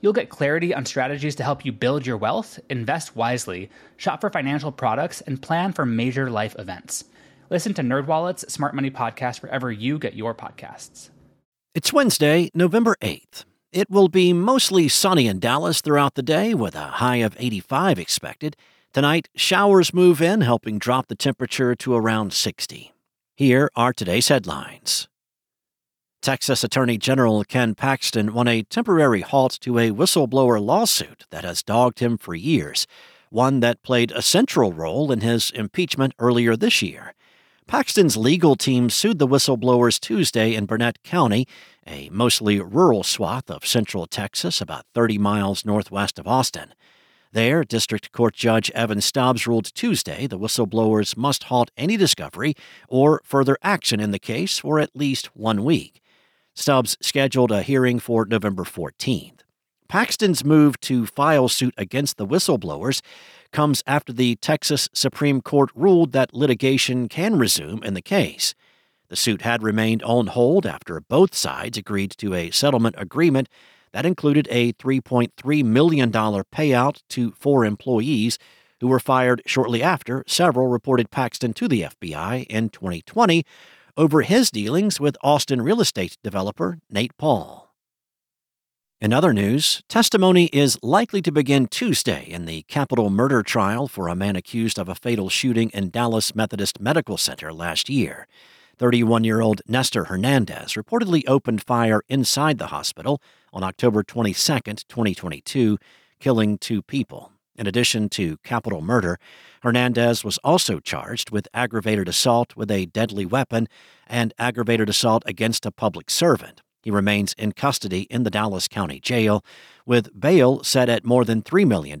You'll get clarity on strategies to help you build your wealth, invest wisely, shop for financial products, and plan for major life events. Listen to NerdWallet's Smart Money Podcast wherever you get your podcasts. It's Wednesday, November 8th. It will be mostly sunny in Dallas throughout the day with a high of 85 expected. Tonight, showers move in, helping drop the temperature to around 60. Here are today's headlines. Texas Attorney General Ken Paxton won a temporary halt to a whistleblower lawsuit that has dogged him for years, one that played a central role in his impeachment earlier this year. Paxton's legal team sued the whistleblowers Tuesday in Burnet County, a mostly rural swath of central Texas about 30 miles northwest of Austin. There, District Court Judge Evan Stubbs ruled Tuesday the whistleblowers must halt any discovery or further action in the case for at least one week. Stubbs scheduled a hearing for November 14th. Paxton's move to file suit against the whistleblowers comes after the Texas Supreme Court ruled that litigation can resume in the case. The suit had remained on hold after both sides agreed to a settlement agreement that included a $3.3 million payout to four employees who were fired shortly after several reported Paxton to the FBI in 2020 over his dealings with Austin real estate developer Nate Paul. In other news, testimony is likely to begin Tuesday in the capital murder trial for a man accused of a fatal shooting in Dallas Methodist Medical Center last year. 31 year old Nestor Hernandez reportedly opened fire inside the hospital on October 22, 2022, killing two people. In addition to capital murder, Hernandez was also charged with aggravated assault with a deadly weapon and aggravated assault against a public servant. He remains in custody in the Dallas County Jail, with bail set at more than $3 million.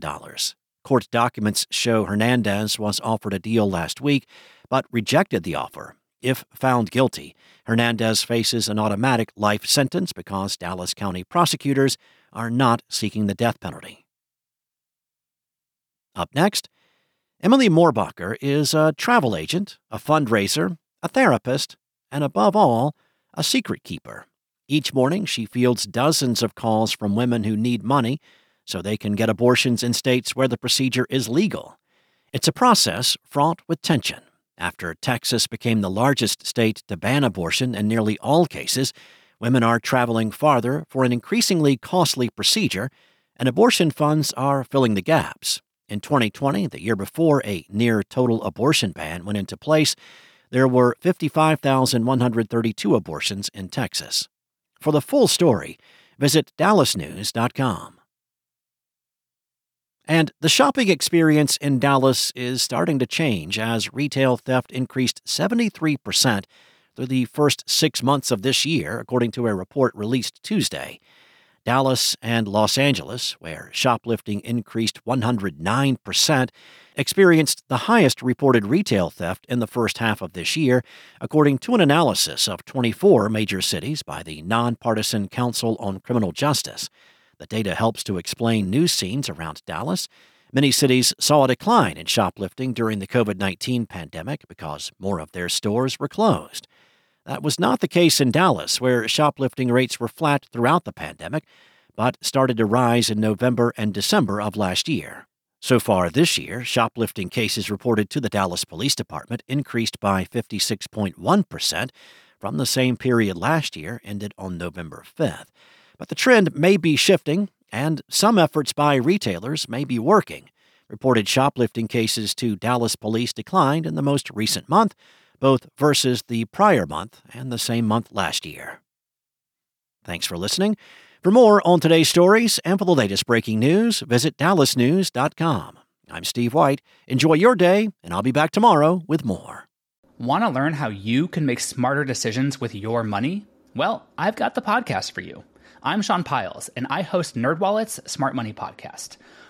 Court documents show Hernandez was offered a deal last week, but rejected the offer. If found guilty, Hernandez faces an automatic life sentence because Dallas County prosecutors are not seeking the death penalty. Up next, Emily Moorbacher is a travel agent, a fundraiser, a therapist, and above all, a secret keeper. Each morning, she fields dozens of calls from women who need money so they can get abortions in states where the procedure is legal. It's a process fraught with tension. After Texas became the largest state to ban abortion in nearly all cases, women are traveling farther for an increasingly costly procedure, and abortion funds are filling the gaps. In 2020, the year before a near total abortion ban went into place, there were 55,132 abortions in Texas. For the full story, visit dallasnews.com. And the shopping experience in Dallas is starting to change as retail theft increased 73% through the first six months of this year, according to a report released Tuesday. Dallas and Los Angeles, where shoplifting increased 109%, experienced the highest reported retail theft in the first half of this year, according to an analysis of 24 major cities by the Nonpartisan Council on Criminal Justice. The data helps to explain news scenes around Dallas. Many cities saw a decline in shoplifting during the COVID 19 pandemic because more of their stores were closed. That was not the case in Dallas, where shoplifting rates were flat throughout the pandemic, but started to rise in November and December of last year. So far this year, shoplifting cases reported to the Dallas Police Department increased by 56.1% from the same period last year, ended on November 5th. But the trend may be shifting, and some efforts by retailers may be working. Reported shoplifting cases to Dallas police declined in the most recent month, both versus the prior month and the same month last year. Thanks for listening. For more on today's stories and for the latest breaking news, visit dallasnews.com. I'm Steve White. Enjoy your day, and I'll be back tomorrow with more. Want to learn how you can make smarter decisions with your money? Well, I've got the podcast for you. I'm Sean Pyles, and I host NerdWallet's Smart Money Podcast